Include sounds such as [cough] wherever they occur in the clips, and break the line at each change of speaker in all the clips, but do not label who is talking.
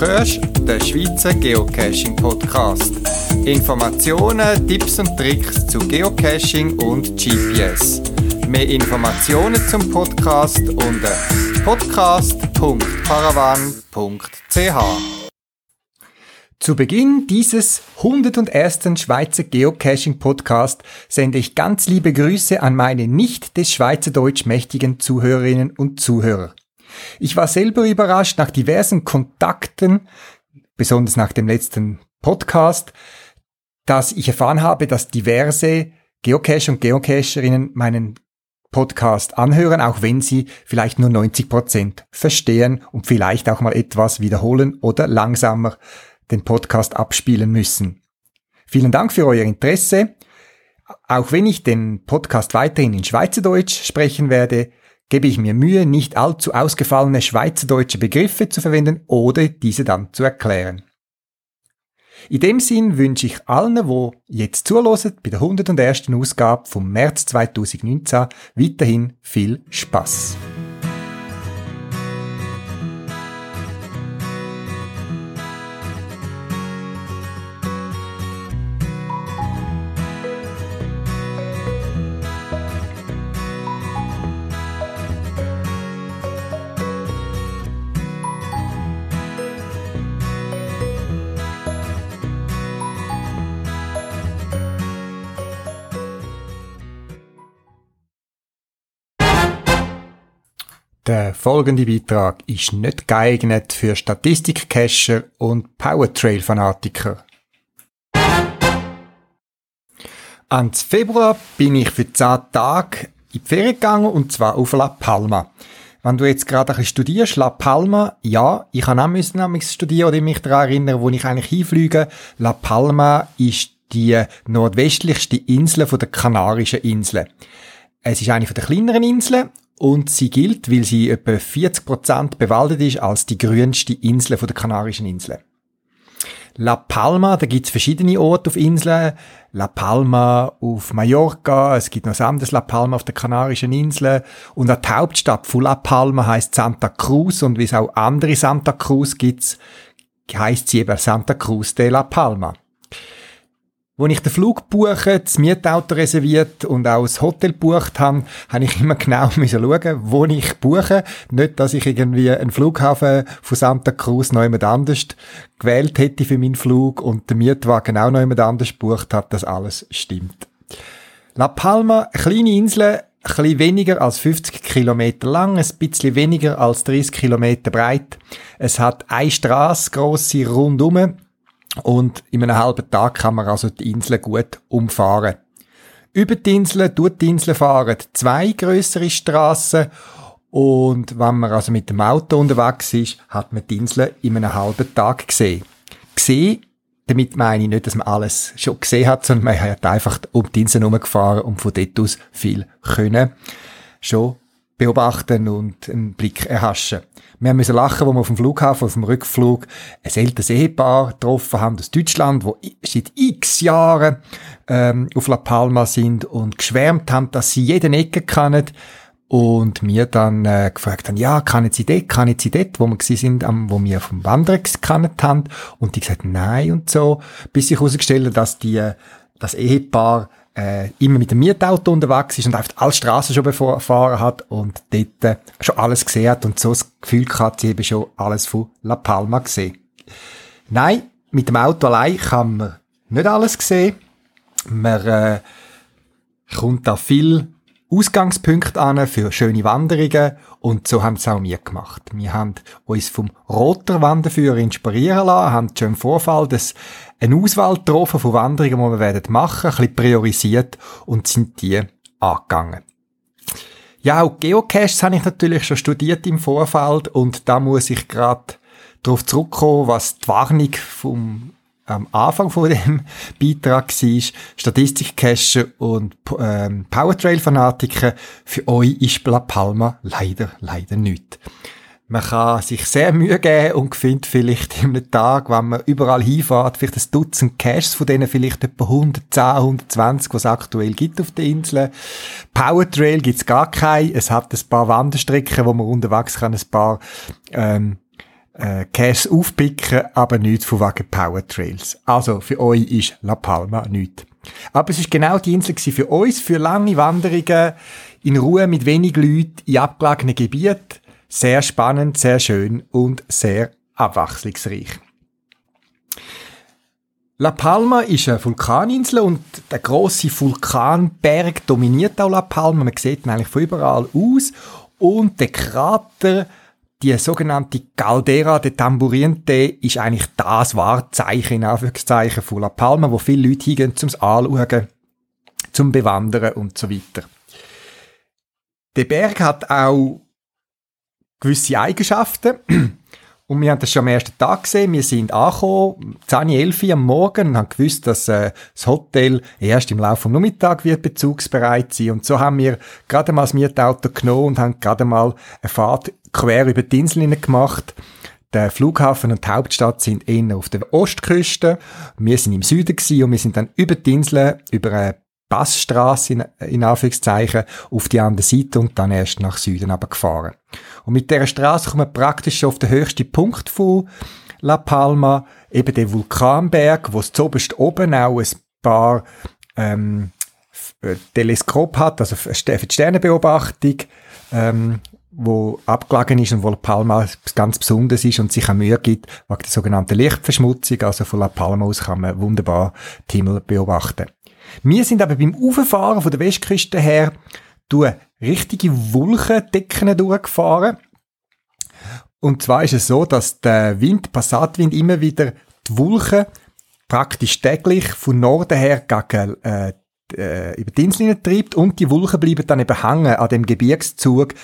hörst den Schweizer Geocaching Podcast. Informationen, Tipps und Tricks zu Geocaching und GPS. Mehr Informationen zum Podcast unter podcast.paravan.ch. Zu Beginn dieses 101. Schweizer Geocaching Podcast sende ich ganz liebe Grüße an meine nicht des Schweizerdeutsch mächtigen Zuhörerinnen und Zuhörer. Ich war selber überrascht nach diversen Kontakten, besonders nach dem letzten Podcast, dass ich erfahren habe, dass diverse Geocacher und Geocacherinnen meinen Podcast anhören, auch wenn sie vielleicht nur 90 Prozent verstehen und vielleicht auch mal etwas wiederholen oder langsamer den Podcast abspielen müssen. Vielen Dank für euer Interesse. Auch wenn ich den Podcast weiterhin in Schweizerdeutsch sprechen werde, gebe ich mir Mühe, nicht allzu ausgefallene schweizerdeutsche Begriffe zu verwenden oder diese dann zu erklären. In dem Sinn wünsche ich allen, wo jetzt zuhören, bei der 101. Ausgabe vom März 2019 weiterhin viel Spaß. Folgende Beitrag ist nicht geeignet für Statistikcacher und Powertrail-Fanatiker. Ans Februar bin ich für 10 Tage in die Ferien gegangen und zwar auf La Palma. Wenn du jetzt gerade ein bisschen studierst, La Palma, ja, ich habe auch müssen studieren oder mich daran erinnern, wo ich eigentlich hinfliege. La Palma ist die nordwestlichste Insel der Kanarischen Inseln. Es ist eine der kleineren Inseln und sie gilt, weil sie etwa 40% bewaldet ist, als die grünste Insel der Kanarischen Inseln. La Palma, da gibt's verschiedene Orte auf Inseln. La Palma auf Mallorca, es gibt noch anderes La Palma auf den Kanarischen Inseln. Und die Hauptstadt von La Palma heißt Santa Cruz und wie es auch andere Santa Cruz gibt, heißt sie eben Santa Cruz de La Palma. Wo ich den Flug buche, das Mietauto reserviert und auch das Hotel bucht habe, habe ich immer genau [laughs] müssen schauen, wo ich buche. Nicht, dass ich irgendwie einen Flughafen von Santa Cruz noch jemand anders gewählt hätte für meinen Flug und der Mietwagen auch noch jemand anders bucht hat, dass alles stimmt. La Palma, eine kleine Insel, ein bisschen weniger als 50 Kilometer lang, ein bisschen weniger als 30 Kilometer breit. Es hat eine Straße, grosse rundum und in einem halben Tag kann man also die Insel gut umfahren. Über die Insel, durch die Insel fahren zwei größere Straßen und wenn man also mit dem Auto unterwegs ist, hat man die Insel in einem halben Tag gesehen. Gesehen, damit meine ich nicht, dass man alles schon gesehen hat, sondern man hat einfach um die Insel herumgefahren und von dort aus viel können schon beobachten und einen Blick erhaschen. Wir müssen lachen, wo wir auf dem Flughafen, auf dem Rückflug, ein älteres Ehepaar getroffen haben aus Deutschland, wo seit x Jahren ähm, auf La Palma sind und geschwärmt haben, dass sie jeden Ecke kennen. Und mir dann äh, gefragt haben, ja, kennen Sie dort, kennen Sie dort, wo wir sind, am, wo wir vom Wandern gekannt haben. Und die gesagt, nein und so. Bis sich herausgestellt dass die, äh, das Ehepaar äh, immer mit dem Mietauto unterwegs ist und auf alle Straßen schon befahren hat und dort äh, schon alles gesehen hat und so das Gefühl hat, sie eben schon alles von La Palma gesehen. Nein, mit dem Auto allein kann man nicht alles sehen. Man äh, kommt da viel Ausgangspunkt an für schöne Wanderungen und so haben es auch wir gemacht. Wir haben uns vom Roter Wanderführer inspirieren lassen, haben schon im Vorfall das, eine Auswahl getroffen von Wanderungen, die wir werden machen, ein bisschen priorisiert und sind die angegangen. Ja, auch Geocaches habe ich natürlich schon studiert im Vorfeld und da muss ich gerade darauf zurückkommen, was die Warnung vom am Anfang von dem [laughs] Beitrag war, Statistikcacher und ähm, Powertrail-Fanatiker, für euch ist La Palma leider, leider nicht. Man kann sich sehr Mühe geben und findet vielleicht in einem Tag, wenn man überall hinfährt, vielleicht ein Dutzend Caches, von denen vielleicht etwa 110, 120, was es aktuell gibt auf der Insel. Powertrail gibt's gar keine. Es hat ein paar Wanderstrecken, wo man unterwegs kann, ein paar ähm, äh, Käse aufpicken, aber nichts von wegen Power Trails. Also für euch ist La Palma nichts. Aber es ist genau die Insel für uns, für lange Wanderungen in Ruhe mit wenig Leuten in abgelegenen Gebieten. Sehr spannend, sehr schön und sehr abwechslungsreich. La Palma ist eine Vulkaninsel und der große Vulkanberg dominiert auch La Palma. Man sieht ihn eigentlich von überall aus und der Krater die sogenannte Caldera de Tamburiente ist eigentlich das Wahrzeichen, in Anführungszeichen, von La Palma, wo viele Leute hingehen zum Anschauen, zum Bewandern und so weiter. Der Berg hat auch gewisse Eigenschaften. [clears throat] Und wir haben das schon am ersten Tag gesehen. Wir sind angekommen, 10, 11 Uhr am Morgen und haben gewusst, dass äh, das Hotel erst im Laufe des Nachmittags wird bezugsbereit sein. Und so haben wir gerade mal das Mietauto genommen und haben gerade mal eine Fahrt quer über die Insel gemacht. Der Flughafen und die Hauptstadt sind eher auf der Ostküste. Wir sind im Süden gewesen und wir sind dann über die Insel, über eine Passstraße in, in Anführungszeichen auf die andere Seite und dann erst nach Süden gefahren. Und mit der Straße kommt man praktisch auf den höchsten Punkt von La Palma, eben der Vulkanberg, wo es zuoberst oben auch ein paar ähm, äh, Teleskop hat, also für die Sternenbeobachtung, ähm, wo abgelegen ist und wo La Palma ganz besonders ist und sich auch Mühe gibt, wegen der sogenannten Lichtverschmutzung. Also von La Palma aus kann man wunderbar den Himmel beobachten. Wir sind aber beim Auffahren von der Westküste her durch richtige Wolkendecken durchgefahren. Und zwar ist es so, dass der Wind, Passatwind immer wieder die Wolken praktisch täglich von Norden her gegen äh, äh, über die Insel treibt und die Wolken bleiben dann eben hängen an dem Gebirgszug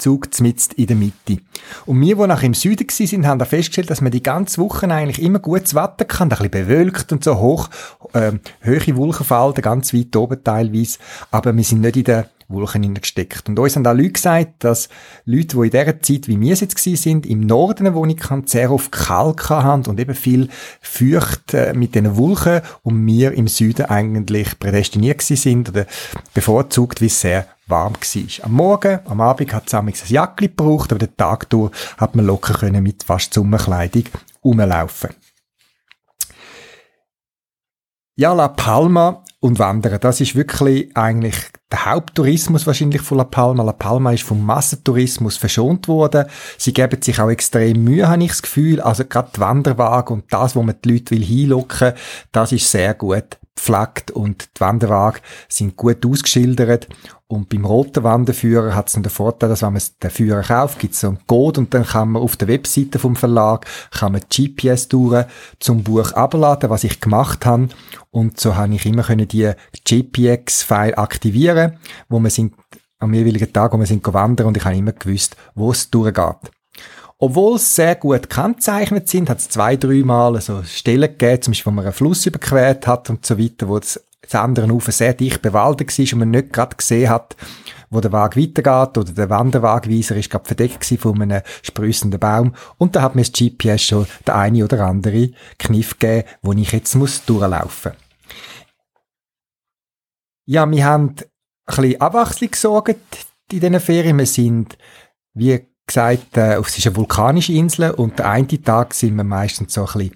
Zug zmitzt in der Mitte. Und wir, die nachher im Süden sind, haben da festgestellt, dass man die ganze Woche eigentlich immer gutes Wetter kann, ein bisschen bewölkt und so hoch, äh, hohe Wolkenfalten, ganz weit oben teilweise, aber wir sind nicht in den Wolken hineingesteckt. Und uns haben auch Leute gesagt, dass Leute, die in dieser Zeit, wie wir es jetzt sind, im Norden, wo ich kann, sehr oft kalt haben und eben viel Feucht äh, mit diesen Wolken und wir im Süden eigentlich prädestiniert sind oder bevorzugt, wie es sehr warm war. Am Morgen, am Abend hat es ein Jacke gebraucht, aber den Tag durch hat man locker können mit fast Sommerkleidung rumlaufen. Ja, La Palma und Wandern, das ist wirklich eigentlich der Haupttourismus wahrscheinlich von La Palma. La Palma ist vom Massentourismus verschont worden. Sie geben sich auch extrem Mühe, habe ich das Gefühl. Also gerade die Wanderwagen und das, wo man die Leute will hinlocken, das ist sehr gut gepflegt und die Wanderwagen sind gut ausgeschildert. Und beim roten Wanderführer hat es den Vorteil, dass wenn man den Führer kauft, gibt es so einen Code und dann kann man auf der Webseite vom Verlag kann man GPS-Touren zum Buch abladen, was ich gemacht habe. Und so habe ich immer können die JPX-File aktivieren, wo wir sind am jeweiligen Tag, wo wir sind wandern und ich habe immer gewusst, wo es durchgeht. Obwohl es sehr gut gekennzeichnet sind, hat es zwei, drei Mal so Stellen gegeben, zum Beispiel, wo man einen Fluss überquert hat und so weiter, wo das, das andere Ufer sehr dicht bewaldet war und man nicht gerade gesehen hat, wo der Weg weitergeht oder der Wanderwagweiser ist gerade verdeckt von einem sprüssenden Baum und da hat mir das GPS schon der eine oder andere Kniff gegeben, wo ich jetzt muss durchlaufen. Ja, wir haben ein bisschen Abwechslung gesorgt in diesen Ferien. Wir sind, wie gesagt, äh, es ist eine vulkanische Insel und der eine Tag sind wir meistens so ein bisschen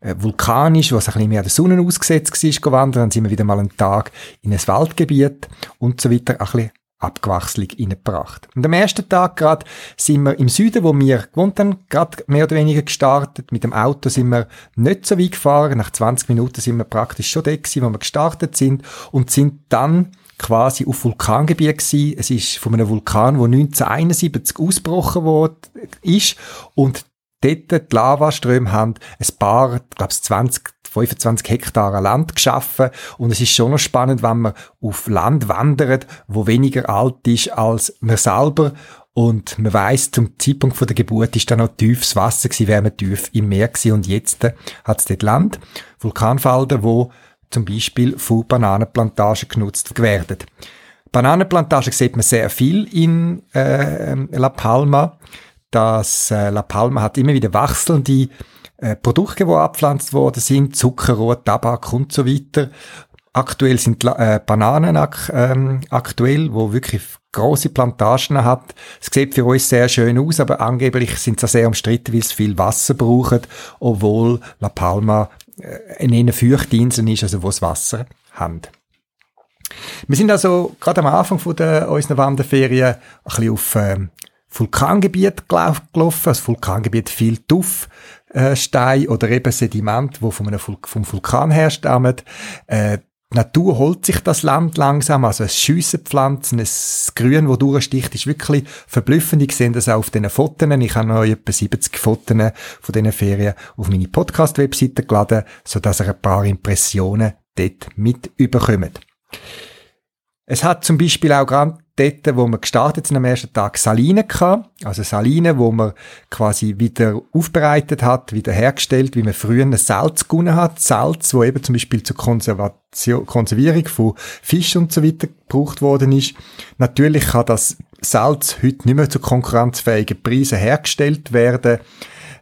äh, vulkanisch, was ein bisschen mehr der Sonne ausgesetzt war, gewandert. Dann sind wir wieder mal einen Tag in ein Waldgebiet und so weiter, ein bisschen Abgewachslung reingebracht. Und am ersten Tag gerade sind wir im Süden, wo wir gewohnt haben, gerade mehr oder weniger gestartet. Mit dem Auto sind wir nicht so weit gefahren. Nach 20 Minuten sind wir praktisch schon da gewesen, wo wir gestartet sind und sind dann quasi auf Vulkangebiet gewesen. Es ist von einem Vulkan, wo 1971 ausgebrochen wurde, ist. Und dort die Lavaströme haben ein paar, glaube 20, 25 Hektar Land geschaffen. Und es ist schon noch spannend, wenn man auf Land wandert, wo weniger alt ist als man selber. Und man weiß zum Zeitpunkt von der Geburt ist da noch tiefes Wasser gewesen, wäre man tief im Meer gewesen und jetzt hat es dort Land, Vulkanfelder, wo zum Beispiel von Bananenplantagen genutzt werden. Bananenplantagen sieht man sehr viel in äh, La Palma. Das äh, La Palma hat immer wieder wechselnde äh, Produkte, die abgepflanzt worden sind, Zuckerrohr, Tabak und so weiter. Aktuell sind äh, Bananen ak ähm, aktuell, wo wirklich große Plantagen hat. Es sieht für uns sehr schön aus, aber angeblich sind sie sehr umstritten, weil es viel Wasser braucht, obwohl La Palma äh, eine feuchte Insel ist, also wo es Wasser haben. Wir sind also gerade am Anfang von der, unserer Wanderferien ein bisschen auf ähm, Vulkangebiet gelaufen. Das Vulkangebiet viel Tuffstein äh, oder eben Sediment, wo vom Vulkan herstammen. Äh, die Natur holt sich das Land langsam, also es schiessen Pflanzen, es Grün, wo durchsticht, ist wirklich verblüffend. Ich sehe das auch auf diesen Fotos. Ich habe noch etwa 70 Fotos von diesen Ferien auf meine Podcast-Webseite geladen, sodass ihr ein paar Impressionen dort mit überkommt. Es hat zum Beispiel auch dort, wo wir gestartet sind am ersten Tag, Saline gehabt. Also Saline, wo man quasi wieder aufbereitet hat, wieder hergestellt, wie man früher ein Salz gewonnen hat. Salz, wo eben zum Beispiel zur Konservation, Konservierung von Fisch und so weiter gebraucht worden ist. Natürlich kann das Salz heute nicht mehr zu konkurrenzfähigen Preisen hergestellt werden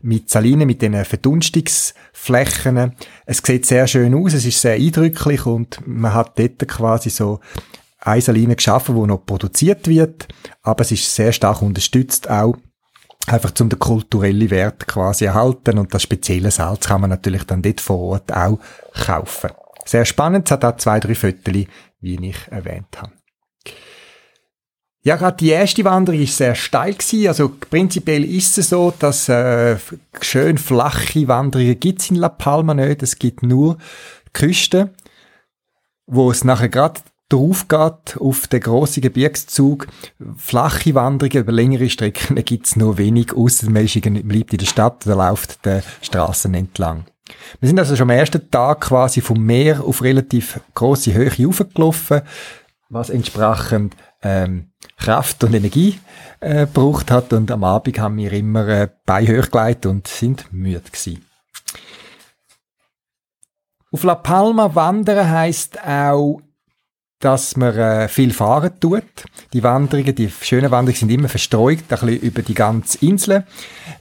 mit Saline, mit den Verdunstungsflächen. Es sieht sehr schön aus, es ist sehr eindrücklich und man hat dort quasi so Eisenlinie geschaffen, wo noch produziert wird, aber es ist sehr stark unterstützt auch einfach zum den kulturellen Wert quasi erhalten und das spezielle Salz kann man natürlich dann dort vor Ort auch kaufen. Sehr spannend, es hat auch zwei, drei Viertel, wie ich erwähnt habe. Ja, gerade die erste Wanderung ist sehr steil gewesen. Also prinzipiell ist es so, dass äh, schön flache Wanderungen gibt in La Palma nicht. Es gibt nur Küsten, wo es nachher gerade drauf geht auf den grossen Gebirgszug. Flache Wanderungen über längere Strecken [laughs] gibt's nur wenig, ausser man bleibt in der Stadt oder läuft die Straßen entlang. Wir sind also schon am ersten Tag quasi vom Meer auf relativ grosse Höhe hochgelaufen, was entsprechend ähm, Kraft und Energie äh, gebraucht hat und am Abend haben wir immer äh, Bein hochgelegt und sind müde gewesen. Auf La Palma wandern heisst auch dass man äh, viel fahren tut. Die Wanderungen, die schönen Wanderungen sind immer verstreut, ein bisschen über die ganze Insel.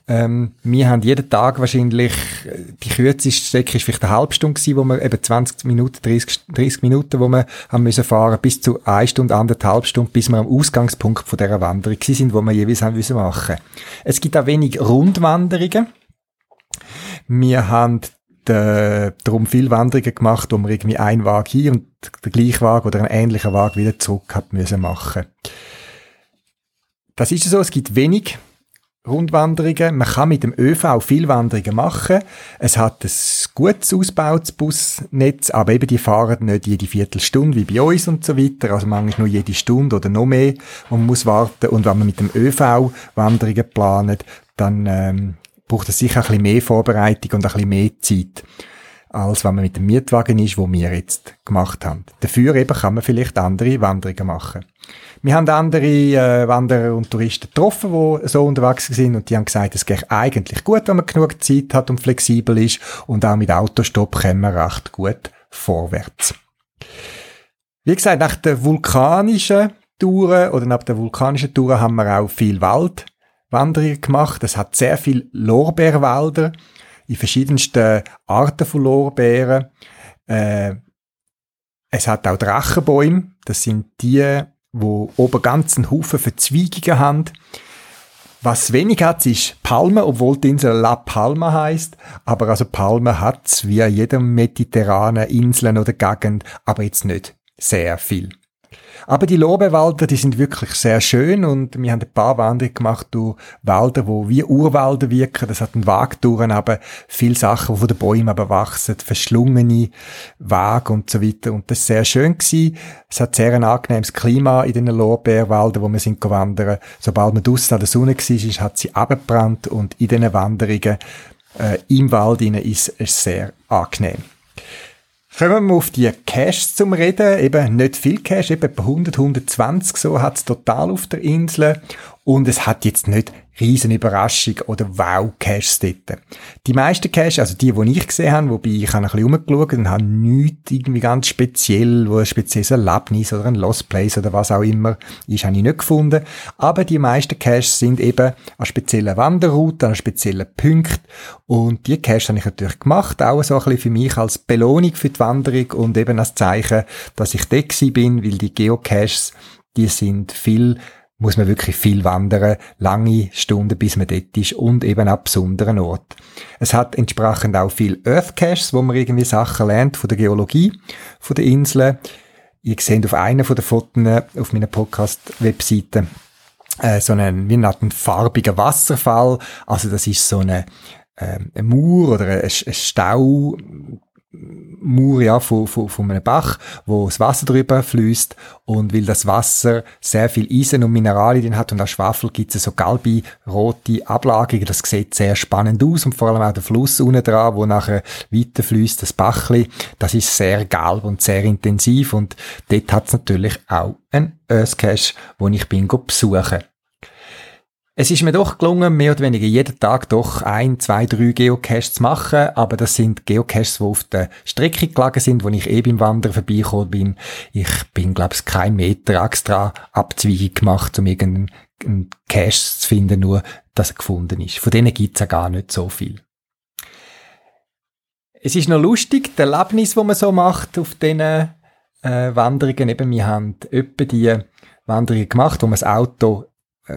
Ähm, wir haben jeden Tag wahrscheinlich, äh, die kürzeste Strecke ist vielleicht eine halbe Stunde gewesen, wo wir eben 20 Minuten, 30, 30 Minuten, wo wir haben müssen fahren, bis zu eine Stunde, anderthalb Stunden, bis wir am Ausgangspunkt von dieser Wanderung sind, wo wir jeweils haben müssen machen. Es gibt auch wenig Rundwanderungen. Wir haben äh, darum viel Wanderungen gemacht, wo man irgendwie einen Wagen hier und den gleichen Wagen oder einen ähnlichen Wagen wieder zurück hat müssen machen. Das ist so, es gibt wenig Rundwanderungen. Man kann mit dem ÖV viel Wanderungen machen. Es hat ein gutes ausgebautes Busnetz, aber eben die fahren nicht jede Viertelstunde wie bei uns und so weiter. Also manchmal nur jede Stunde oder noch mehr. Und man muss warten. Und wenn man mit dem ÖV Wanderungen planet, dann ähm, braucht es sicher ein bisschen mehr Vorbereitung und ein bisschen mehr Zeit, als wenn man mit dem Mietwagen ist, wo wir jetzt gemacht haben. Dafür eben kann man vielleicht andere Wanderungen machen. Wir haben andere äh, Wanderer und Touristen getroffen, die so unterwegs sind und die haben gesagt, es geht eigentlich gut, wenn man genug Zeit hat und flexibel ist und auch mit Autostopp kommen wir recht gut vorwärts. Wie gesagt, nach der vulkanischen Touren oder nach der vulkanischen Touren haben wir auch viel Wald Wanderungen gemacht. Es hat sehr viel Lorbeerwälder in verschiedensten Arten von Lorbeeren. Äh, es hat auch Drachenbäume. Das sind die, wo oben ganzen Haufen Verzweigungen haben. Was wenig hat, ist Palme, obwohl die Insel La Palma heißt. Aber also Palme hat wie jedem mediterranen Inseln oder Gegend, aber jetzt nicht sehr viel. Aber die Lorbeerwälder, die sind wirklich sehr schön und wir haben ein paar Wanderungen gemacht durch Wälder, wo wie Urwälder wirken. Das hat einen Weg durch, aber viele Sachen, die von den Bäumen aber wachsen, verschlungene Wege und so weiter. Und das ist sehr schön gewesen. Es hat sehr ein angenehmes Klima in den Lorbeerwäldern, wo wir sind wandern. Sobald man draussen an der Sonne war, hat sie abgebrannt und in diesen Wanderungen äh, im Wald ist es sehr angenehm. Kommen wir auf die Cash zum Reden. Eben nicht viel Cash, eben 100, 120, so hat es total auf der Insel. und es hat jetzt nicht riesen Überraschung oder Wow-Caches dort. Die meisten Caches, also die, die ich gesehen habe, wobei ich habe ein bisschen umgeschaut und habe nichts irgendwie ganz speziell, wo ein spezielles Erlebnis oder ein Lost Place oder was auch immer ist, habe ich nicht gefunden. Aber die meisten Caches sind eben an speziellen Wanderrouten, an speziellen Punkten und die Caches habe ich natürlich gemacht, auch so ein bisschen für mich als Belohnung für die Wanderung und eben als Zeichen, dass ich da bin, weil die Geocaches, die sind viel muss man wirklich viel wandern, lange Stunden, bis man dort ist und eben an besonderen Ort. Es hat entsprechend auch viel Earth Caches, wo man irgendwie Sachen lernt von der Geologie von der Inseln. Ihr seht auf einer von den Fotos auf meiner Podcast-Webseite äh, so einen, wie einen farbigen Wasserfall. Also das ist so eine, äh, ein Mauer oder ein, ein Stau, Mauer ja, von, von, von einem Bach, wo das Wasser drüber fließt und weil das Wasser sehr viel Eisen und Mineralien hat und auch Schwafel gibt es so gelbe, rote Ablagerungen. Das sieht sehr spannend aus und vor allem auch der Fluss unten dran, wo nachher weiter fließt, das Bachli, das ist sehr gelb und sehr intensiv und dort hat es natürlich auch ein Earth Cache, wo ich bin besuchen. Es ist mir doch gelungen, mehr oder weniger jeden Tag doch ein, zwei, drei Geocaches zu machen, aber das sind Geocaches, die auf der Strecke gelegen sind, wo ich eh beim Wandern vorbeigekommen bin. Ich bin, glaube ich, kein Meter extra Abzweigung gemacht, um irgendeinen Cache zu finden, nur, dass er gefunden ist. Von denen gibt's ja gar nicht so viel. Es ist noch lustig, der Erlebnis, wo man so macht auf diesen äh, Wanderungen. Eben, wir haben etwa die Wanderungen gemacht, wo man das Auto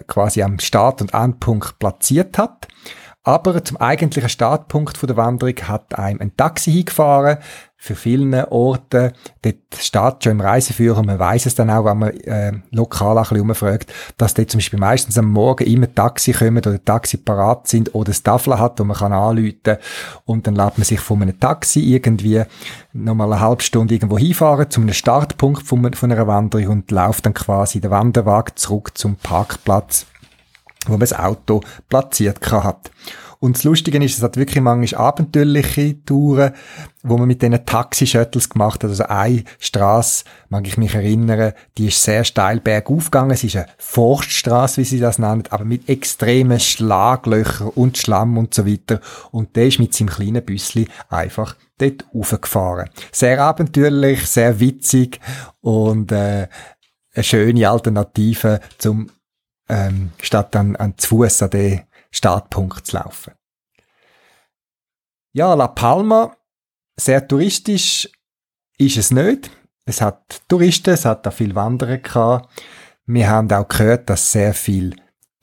quasi am Start- und Endpunkt platziert hat. Aber zum eigentlichen Startpunkt der Wanderung hat einem ein Taxi hingefahren. Für viele Orte, dort steht schon im Reiseführer, man weiß es dann auch, wenn man äh, lokal ein bisschen umfragt, dass dort zum Beispiel meistens am Morgen immer Taxi kommen oder Taxi parat sind oder das Tafel hat, wo man kann anrufen und dann lädt man sich von einem Taxi irgendwie nochmal eine halbe Stunde irgendwo hinfahren zu einem Startpunkt von, von einer Wanderung und läuft dann quasi der Wanderwagen zurück zum Parkplatz wo man das Auto platziert hat. Und das Lustige ist, es hat wirklich manchmal abenteuerliche Touren, wo man mit diesen Taxi-Shuttles gemacht hat. Also eine Straße, mag ich mich erinnern, die ist sehr steil bergauf gegangen. Es ist eine Forststraße, wie sie das nennen, aber mit extremen Schlaglöchern und Schlamm und so weiter. Und der ist mit seinem kleinen Büssli einfach dort raufgefahren. Sehr abenteuerlich, sehr witzig und äh, eine schöne Alternative zum ähm, statt dann an zu Fuß an den Startpunkt zu laufen. Ja, La Palma, sehr touristisch ist es nicht. Es hat Touristen, es hat auch viel Wanderer gehabt. Wir haben auch gehört, dass sehr viel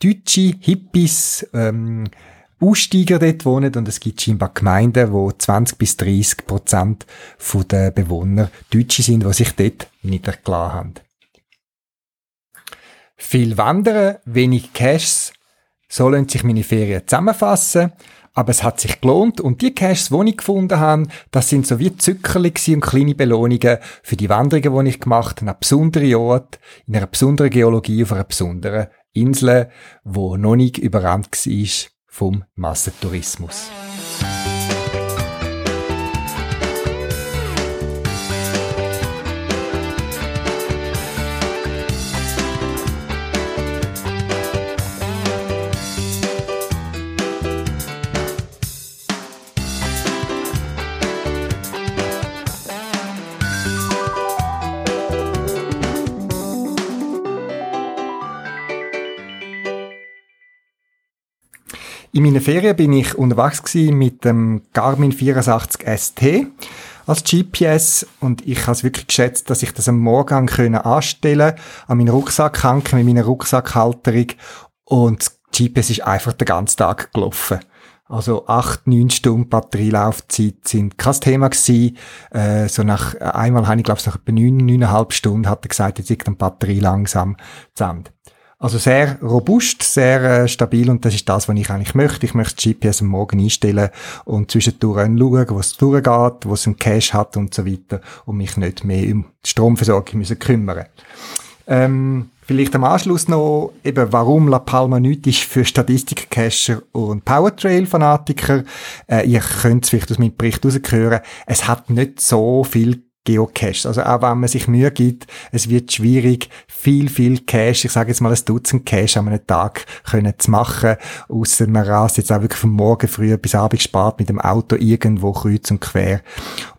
deutsche Hippies, ähm, Aussteiger dort wohnen und es gibt scheinbar Gemeinden, wo 20 bis 30 Prozent der Bewohner Deutsche sind, die sich dort niedergelassen haben. Viel Wandern, wenig Caches, so lassen sich meine Ferien zusammenfassen. Aber es hat sich gelohnt und die Caches, die ich gefunden habe, das sind so wie Zückerli und kleine Belohnungen für die Wanderungen, die ich gemacht habe, an besonderen Orten, in einer besonderen Geologie, auf einer besonderen Insel, wo noch nicht überrannt war vom Massentourismus. In meinen Ferien bin ich unterwegs mit dem Garmin 84 ST als GPS und ich habe es wirklich geschätzt, dass ich das am Morgen können anstellen an meinen Rucksack hängen mit meiner Rucksackhalterung und das GPS ist einfach den ganzen Tag gelaufen. Also acht, neun Stunden Batterielaufzeit sind kein Thema gewesen. Äh, so nach einmal habe ich glaube ich nach etwa neun, neuneinhalb Stunden hat er gesagt, jetzt ist die Batterie langsam zu Ende. Also sehr robust, sehr äh, stabil und das ist das, was ich eigentlich möchte. Ich möchte das GPS am Morgen einstellen und zwischendurch anschauen, wo es durchgeht, wo es einen Cache hat und so weiter und mich nicht mehr um die Stromversorgung müssen kümmern. Ähm, vielleicht am Anschluss noch eben, warum La Palma nicht ist für Statistikcacher und Powertrail-Fanatiker. Äh, ihr könnt es vielleicht aus meinem Bericht heraushören. Es hat nicht so viel Geocache. Also auch wenn man sich Mühe gibt, es wird schwierig, viel, viel Cache, ich sage jetzt mal ein Dutzend Cache an einem Tag können zu machen, außer man rast jetzt auch wirklich von morgen früh bis abends spart mit dem Auto irgendwo kreuz und quer.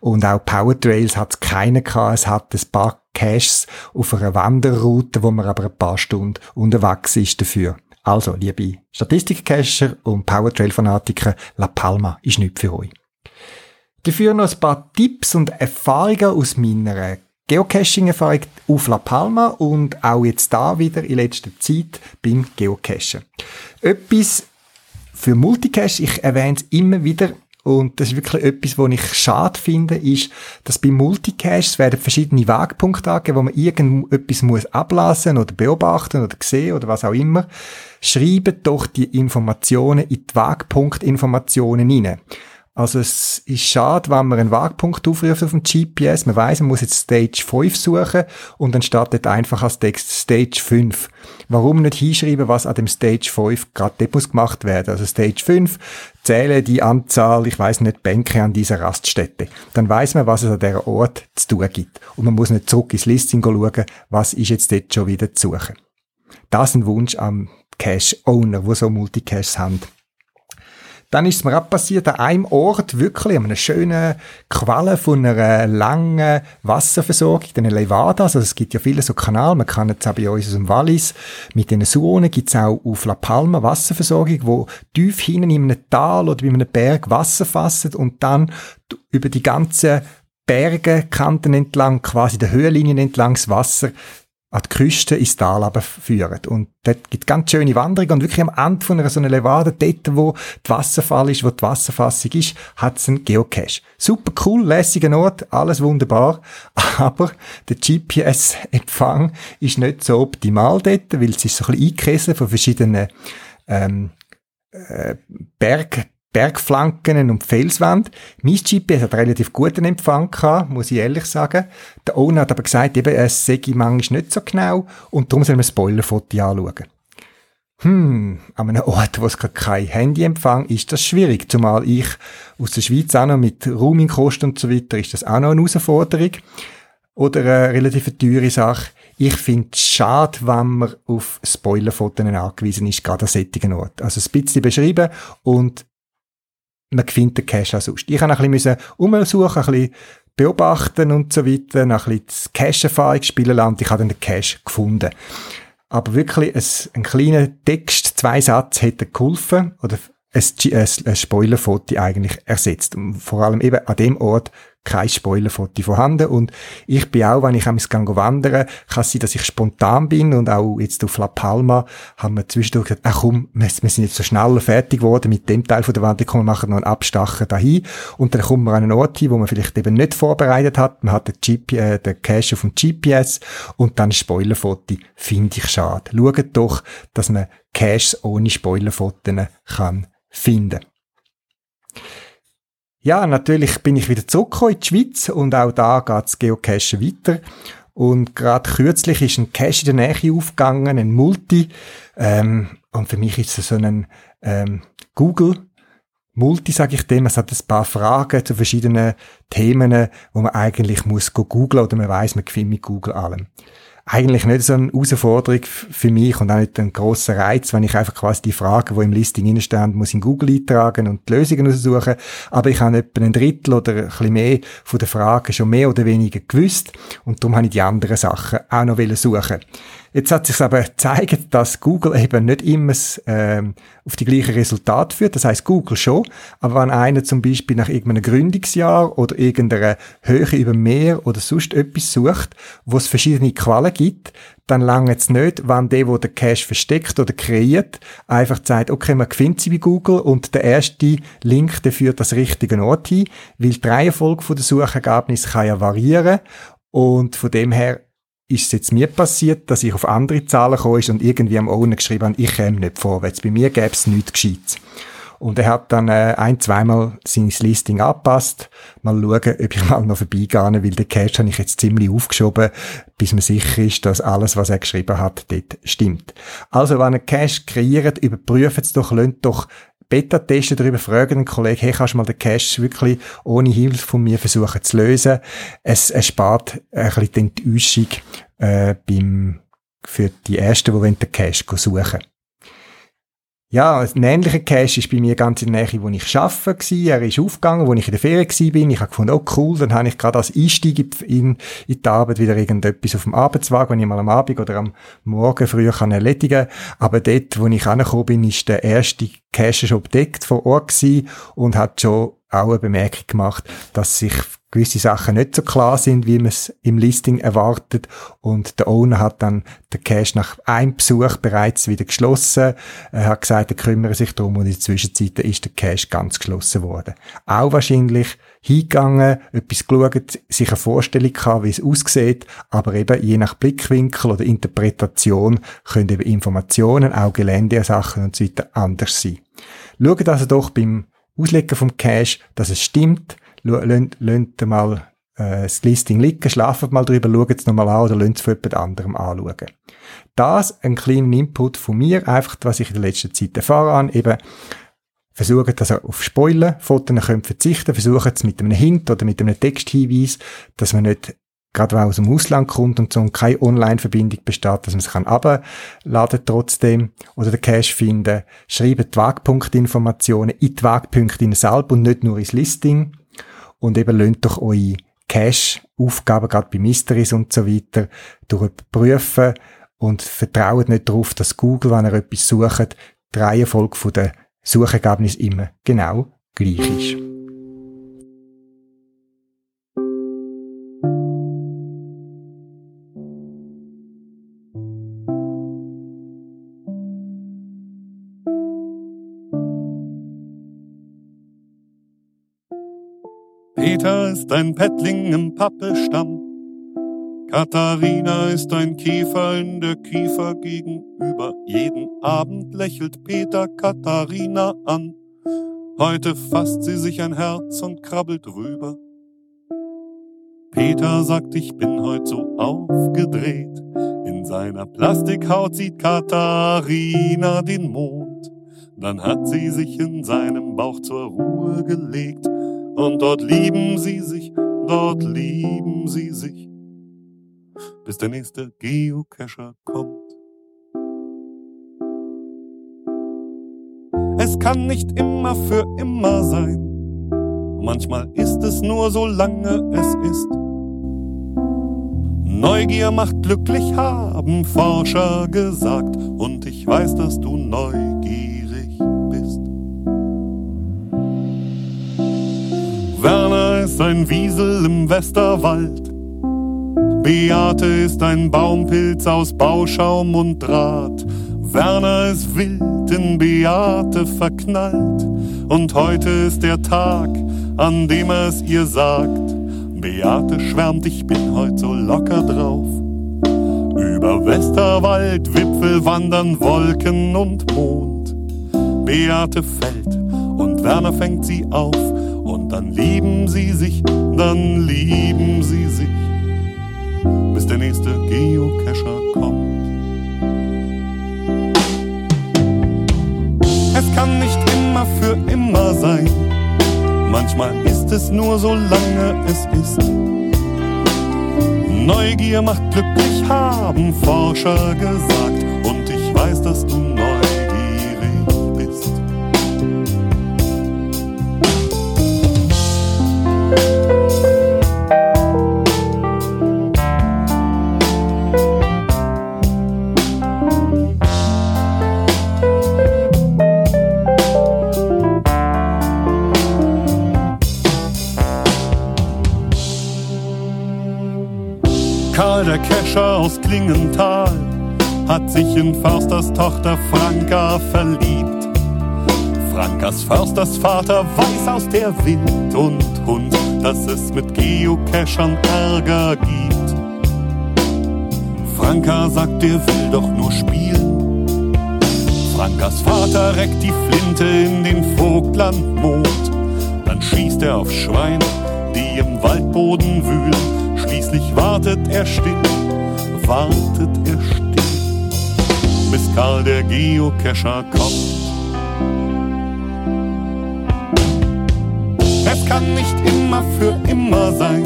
Und auch Powertrails hat es keine gehabt, es hat ein paar Caches auf einer Wanderroute, wo man aber ein paar Stunden unterwegs ist dafür. Also, liebe Statistikcacher und Powertrail-Fanatiker, La Palma ist nicht für euch. Dafür noch ein paar Tipps und Erfahrungen aus meiner Geocaching-Erfahrung auf La Palma und auch jetzt da wieder in letzter Zeit beim Geocachen. Etwas für Multicache, ich erwähne es immer wieder, und das ist wirklich etwas, was ich schade finde, ist, dass bei Multicaches werden verschiedene Wegpunkte angegeben, wo man irgendetwas muss ablassen oder beobachten oder sehen oder was auch immer. Schreiben doch die Informationen in die Wegpunktinformationen hinein. Also es ist schade, wenn man einen Wagpunkt aufruft auf dem GPS. Man weiß, man muss jetzt Stage 5 suchen und dann startet einfach als Text Stage 5. Warum nicht hinschreiben, was an dem Stage 5 gerade muss gemacht werden? Also Stage 5 zähle die Anzahl, ich weiß nicht, Bänke an dieser Raststätte. Dann weiß man, was es an dieser Ort zu tun gibt. Und man muss nicht zurück ins Listing schauen, was ist jetzt dort schon wieder zu suchen. Das ist ein Wunsch am Cache-Owner, wo so Multicaches haben. Dann ist es mir auch passiert, an einem Ort, wirklich, an einer schönen Quelle von einer langen Wasserversorgung, den Levadas, also es gibt ja viele so Kanäle, man kann jetzt auch bei uns aus dem Wallis, mit den Suonen gibt es auch auf La Palma Wasserversorgung, wo tief hinten in einem Tal oder bei einem Berg Wasser fassen und dann über die ganzen Bergekanten entlang, quasi der Höhenlinien entlang das Wasser an die Küste ins Tal führen. Und dort gibt ganz schöne Wanderungen und wirklich am Ende von einer so einer Levade, dort wo die Wasserfall ist, wo die Wasserfassung ist, hat es einen Geocache. Super cool, lässiger Ort, alles wunderbar, [laughs] aber der GPS-Empfang ist nicht so optimal dort, weil es ist so ein bisschen eingekesselt von verschiedenen ähm, äh, Berg Bergflanken und Felswand. Mein GPS hat relativ guten Empfang gehabt, muss ich ehrlich sagen. Der Owner hat aber gesagt, eben, es sei manchmal nicht so genau und darum sollen wir Spoilerfoto anschauen. Hm, an einem Ort, wo es kein Handyempfang ist das schwierig. Zumal ich aus der Schweiz auch noch mit Roamingkosten und so weiter, ist das auch noch eine Herausforderung. Oder eine relativ teure Sache. Ich finde es schade, wenn man auf Spoilerfotos angewiesen ist, gerade an solchen Ort. Also ein bisschen beschreiben und man findet den Cache auch sonst. Ich habe ein bisschen umsuchen, ein bisschen beobachten und so weiter, ein bisschen das Cache-Erfahrung spielen lassen und ich habe dann den Cache gefunden. Aber wirklich ein, ein kleiner Text, zwei Sätze hätte geholfen oder ein, ein, ein Spoilerfoto eigentlich ersetzt. Und vor allem eben an dem Ort kein Spoilerfoto vorhanden. Und ich bin auch, wenn ich am wandern, kann sein, dass ich spontan bin und auch jetzt auf La Palma haben wir zwischendurch gesagt, ach komm, wir, sind jetzt so schnell fertig geworden mit dem Teil von der Wanderung, komm, wir machen noch einen Abstacher dahin. Und dann kommen wir an einen Ort hin, wo man vielleicht eben nicht vorbereitet hat. Man hat den, GP, äh, den Cache auf dem GPS und dann Spoilerfoto. Finde ich schade. Schaut doch, dass man Caches ohne Spoilerfotos kann finden. Ja, natürlich bin ich wieder zurückgekommen in die Schweiz und auch da geht das Geocachen weiter. Und gerade kürzlich ist ein Cache in der Nähe aufgegangen, ein Multi. Ähm, und für mich ist es so ein ähm, Google Multi, sage ich dem. Es hat ein paar Fragen zu verschiedenen Themen, wo man eigentlich muss googeln oder man weiß, man findet mit Google allem eigentlich nicht so eine Herausforderung für mich und auch nicht ein grosser Reiz, wenn ich einfach quasi die Fragen, die im Listing stehen, muss in Google eintragen und die Lösungen aussuchen. Aber ich habe etwa ein Drittel oder ein bisschen mehr von den Fragen schon mehr oder weniger gewusst und darum habe ich die anderen Sachen auch noch suchen Jetzt hat sich aber gezeigt, dass Google eben nicht immer ähm, auf die gleichen Resultate führt. Das heißt Google schon, aber wenn einer zum Beispiel nach irgendeinem Gründungsjahr oder irgendeiner Höhe über Meer oder sonst etwas sucht, wo es verschiedene Quellen gibt, dann lange es nicht, wenn der, der Cache versteckt oder kreiert, einfach sagt, okay, man findet sie bei Google und der erste Link, der führt das richtige Ort hin, weil die Reihenfolge der Suchergebnisse kann ja variieren. Und von dem her ist es jetzt mir passiert, dass ich auf andere Zahlen gekommen ist und irgendwie am Owner geschrieben habe, ich käme nicht vorwärts. Bei mir gäbe es nichts Gescheites. Und er hat dann äh, ein-, zweimal sein Listing angepasst. Mal schauen, ob ich [laughs] mal noch vorbeigehe, weil den Cache habe ich jetzt ziemlich aufgeschoben, bis man sicher ist, dass alles, was er geschrieben hat, dort stimmt. Also, wenn ihr Cache kreiert, überprüft es doch, lasst doch Beta-Testen darüber, fragen einen Kollegen, hey, kannst du mal den Cache wirklich ohne Hilfe von mir versuchen zu lösen? Es, es spart ein bisschen die Enttäuschung äh, beim, für die Ersten, die den Cache suchen ja, ein ähnlicher Cache ist bei mir ganz in der Nähe, wo ich arbeite, Er ist aufgegangen, wo ich in der Ferien war. Ich habe gefunden, oh cool, dann habe ich gerade als Einstieg in, in die Arbeit wieder irgendetwas auf dem Arbeitswagen, wenn ich mal am Abend oder am Morgen früher kann erledigen. Aber dort, wo ich angekommen bin, ist der erste Cache-Shop deckt vor Ort gewesen und hat schon auch eine Bemerkung gemacht, dass sich gewisse Sachen nicht so klar sind, wie man es im Listing erwartet. Und der Owner hat dann den Cache nach einem Besuch bereits wieder geschlossen. Er hat gesagt, er kümmere sich darum und in der Zwischenzeit ist der Cache ganz geschlossen worden. Auch wahrscheinlich hingegangen, etwas geschaut, sich eine Vorstellung gehabt, wie es aussieht, aber eben je nach Blickwinkel oder Interpretation können eben Informationen, auch Geländesachen und so weiter anders sein. Schaut also doch beim Auslegen vom Cache, dass es stimmt, Lönt mal äh, das Listing liegen, schlafen mal drüber, schauen es nochmal an oder lönt es von jemand anderem anschauen. Das ein kleiner Input von mir, einfach was ich in der letzten Zeit erfahren habe, eben versuchen, dass ihr auf Spoiler, Fotos könnt verzichten, versuchen es mit einem Hint oder mit einem Texthinweis, dass man nicht gerade weil aus dem Ausland kommt und so und keine Online-Verbindung besteht, dass man es kann abladen trotzdem oder den Cache finden. Schreiben die Wagpunktinformationen in die Wagpunkte selber und nicht nur ins Listing und eben lönt doch eure Cache-Aufgaben, gerade bei Mysteries und so weiter, durchprüfen und vertraut nicht darauf, dass Google, wenn ihr etwas sucht, die Reihenfolge der Suchergebnisse immer genau gleich ist.
Peter ist ein Pettling im Pappelstamm. Katharina ist ein Kiefer in der Kiefer gegenüber. Jeden Abend lächelt Peter Katharina an. Heute fasst sie sich ein Herz und krabbelt rüber. Peter sagt, ich bin heute so aufgedreht. In seiner Plastikhaut sieht Katharina den Mond. Dann hat sie sich in seinem Bauch zur Ruhe gelegt und dort lieben sie sich, dort lieben sie sich, bis der nächste Geocacher kommt. Es kann nicht immer für immer sein. Manchmal ist es nur so lange es ist. Neugier macht glücklich, haben Forscher gesagt. Und ich weiß, dass du neugierig ist ein Wiesel im Westerwald. Beate ist ein Baumpilz aus Bauschaum und Draht. Werner ist wild in Beate verknallt. Und heute ist der Tag, an dem er es ihr sagt. Beate schwärmt, ich bin heute so locker drauf. Über Westerwald, Wipfel wandern Wolken und Mond. Beate fällt und Werner fängt sie auf und dann lieben sie sich, dann lieben sie sich, bis der nächste Geocacher kommt. Es kann nicht immer für immer sein, manchmal ist es nur so lange es ist. Neugier macht glücklich, haben Forscher gesagt, und ich weiß, dass du Fischer aus Klingenthal hat sich in Försters Tochter Franka verliebt. Frankas Försters Vater weiß aus der Wind und Hund, dass es mit Geocachern Ärger gibt. Franka sagt, er will doch nur spielen. Frankas Vater reckt die Flinte in den Vogtlandmond. Dann schießt er auf Schweine, die im Waldboden wühlen. Schließlich wartet er still wartet er still, bis Karl der Geocacher kommt. Es kann nicht immer für immer sein.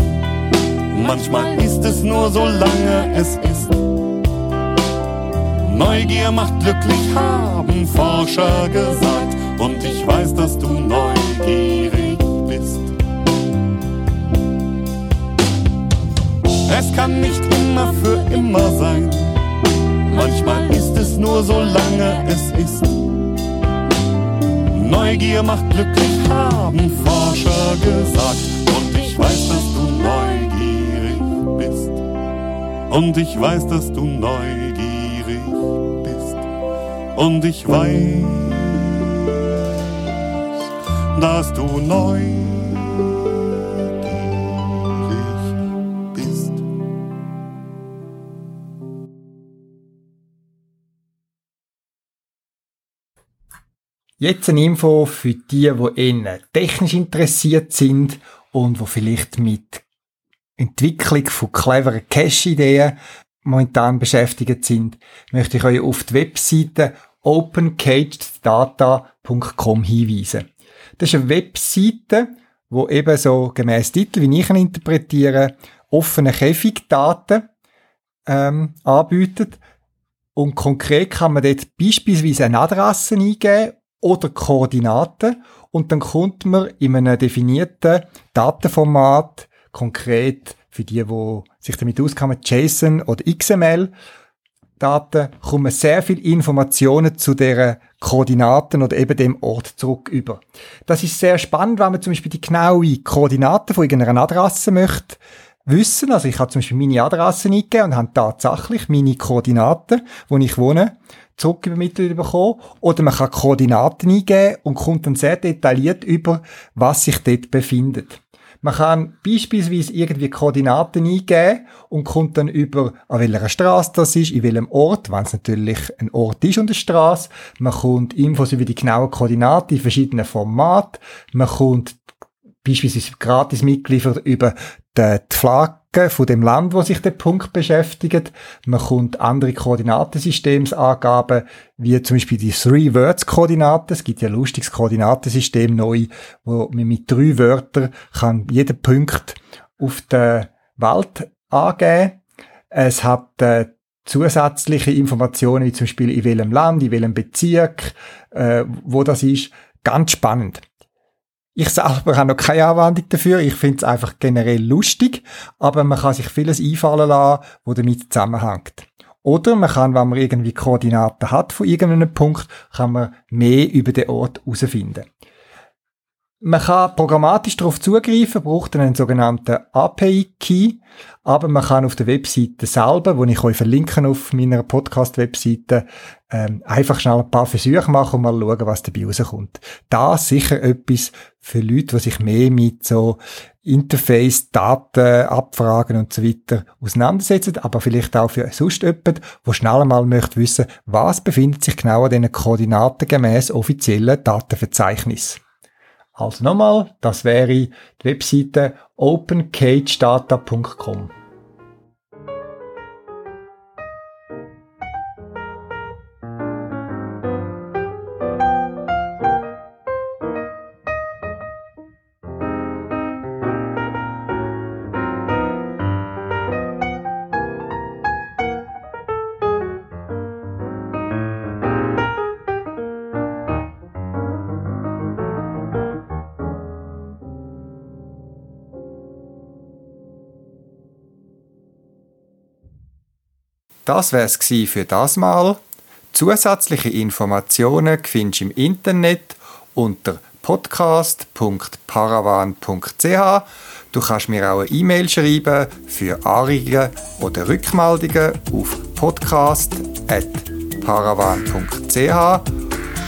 Manchmal ist es nur so lange es ist. Neugier macht glücklich, haben Forscher gesagt. Und ich weiß, dass du neugierig Es kann nicht immer für immer sein. Manchmal ist es nur so lange es ist. Neugier macht glücklich, haben Forscher gesagt. Und ich weiß, dass du neugierig bist. Und ich weiß, dass du neugierig bist. Und ich weiß, dass du neugierig bist.
Jetzt eine Info für die, die eher technisch interessiert sind und die vielleicht mit Entwicklung von cleveren Cache-Ideen momentan beschäftigt sind, möchte ich euch auf die Webseite opencagedata.com hinweisen. Das ist eine Webseite, wo eben so gemäß Titel, wie ich ihn interpretiere, offene Käfigdaten ähm, anbietet. Und konkret kann man dort beispielsweise eine Adresse eingeben oder Koordinaten und dann kommt man in einem definierten Datenformat, konkret für die, die sich damit auskennen, JSON oder XML, Daten, kommen sehr viele Informationen zu deren Koordinaten oder eben dem Ort zurück über. Das ist sehr spannend, wenn man zum Beispiel die genaue Koordinaten von irgendeiner Adresse möchte wissen. Also ich habe zum Beispiel meine Adresse eingegeben und habe tatsächlich meine Koordinaten, wo ich wohne, zurück übermittelt bekommen. Oder man kann Koordinaten eingeben und kommt dann sehr detailliert über, was sich dort befindet. Man kann beispielsweise irgendwie Koordinaten eingeben und kommt dann über, an welcher Straße das ist, in welchem Ort, wenn es natürlich ein Ort ist und eine Straße. Man kommt Infos über die genauen Koordinaten in verschiedenen Formaten. Man kommt beispielsweise gratis mitgeliefert über die Flagge von dem Land, wo sich der Punkt beschäftigt. Man kommt andere Koordinatensystemsangaben, wie zum Beispiel die Three-Words-Koordinaten. Es gibt ja ein lustiges Koordinatensystem neu, wo man mit drei Wörtern kann jeden Punkt auf der Welt angeben. Es hat äh, zusätzliche Informationen, wie zum Beispiel in welchem Land, in welchem Bezirk, äh, wo das ist. Ganz spannend. Ich selber habe noch keine Anwendung dafür. Ich finde es einfach generell lustig, aber man kann sich vieles einfallen lassen, wo damit zusammenhängt. Oder man kann, wenn man irgendwie Koordinaten hat von irgendeinem Punkt, kann man mehr über den Ort herausfinden. Man kann programmatisch darauf zugreifen, braucht einen sogenannten API-Key, aber man kann auf der Webseite selber, wo ich euch verlinken auf meiner Podcast-Webseite, ähm, einfach schnell ein paar Versuche machen und mal schauen, was dabei rauskommt. Da sicher etwas für Leute, die sich mehr mit so Interface, Daten, Abfragen und so weiter auseinandersetzen, aber vielleicht auch für sonst jemand, der schnell einmal möchte wissen, was befindet sich genau an diesen Koordinaten gemäß offiziellen Datenverzeichnis. Also nochmal, das wäre die Webseite opencagedata.com. Das wär's gsi für das Mal. Zusätzliche Informationen findest du im Internet unter podcast.paravan.ch. Du kannst mir auch eine E-Mail schreiben für Anregungen oder Rückmeldungen auf podcast.paravan.ch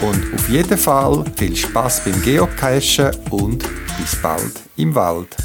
und auf jeden Fall viel Spaß beim Geocachen und bis bald im Wald.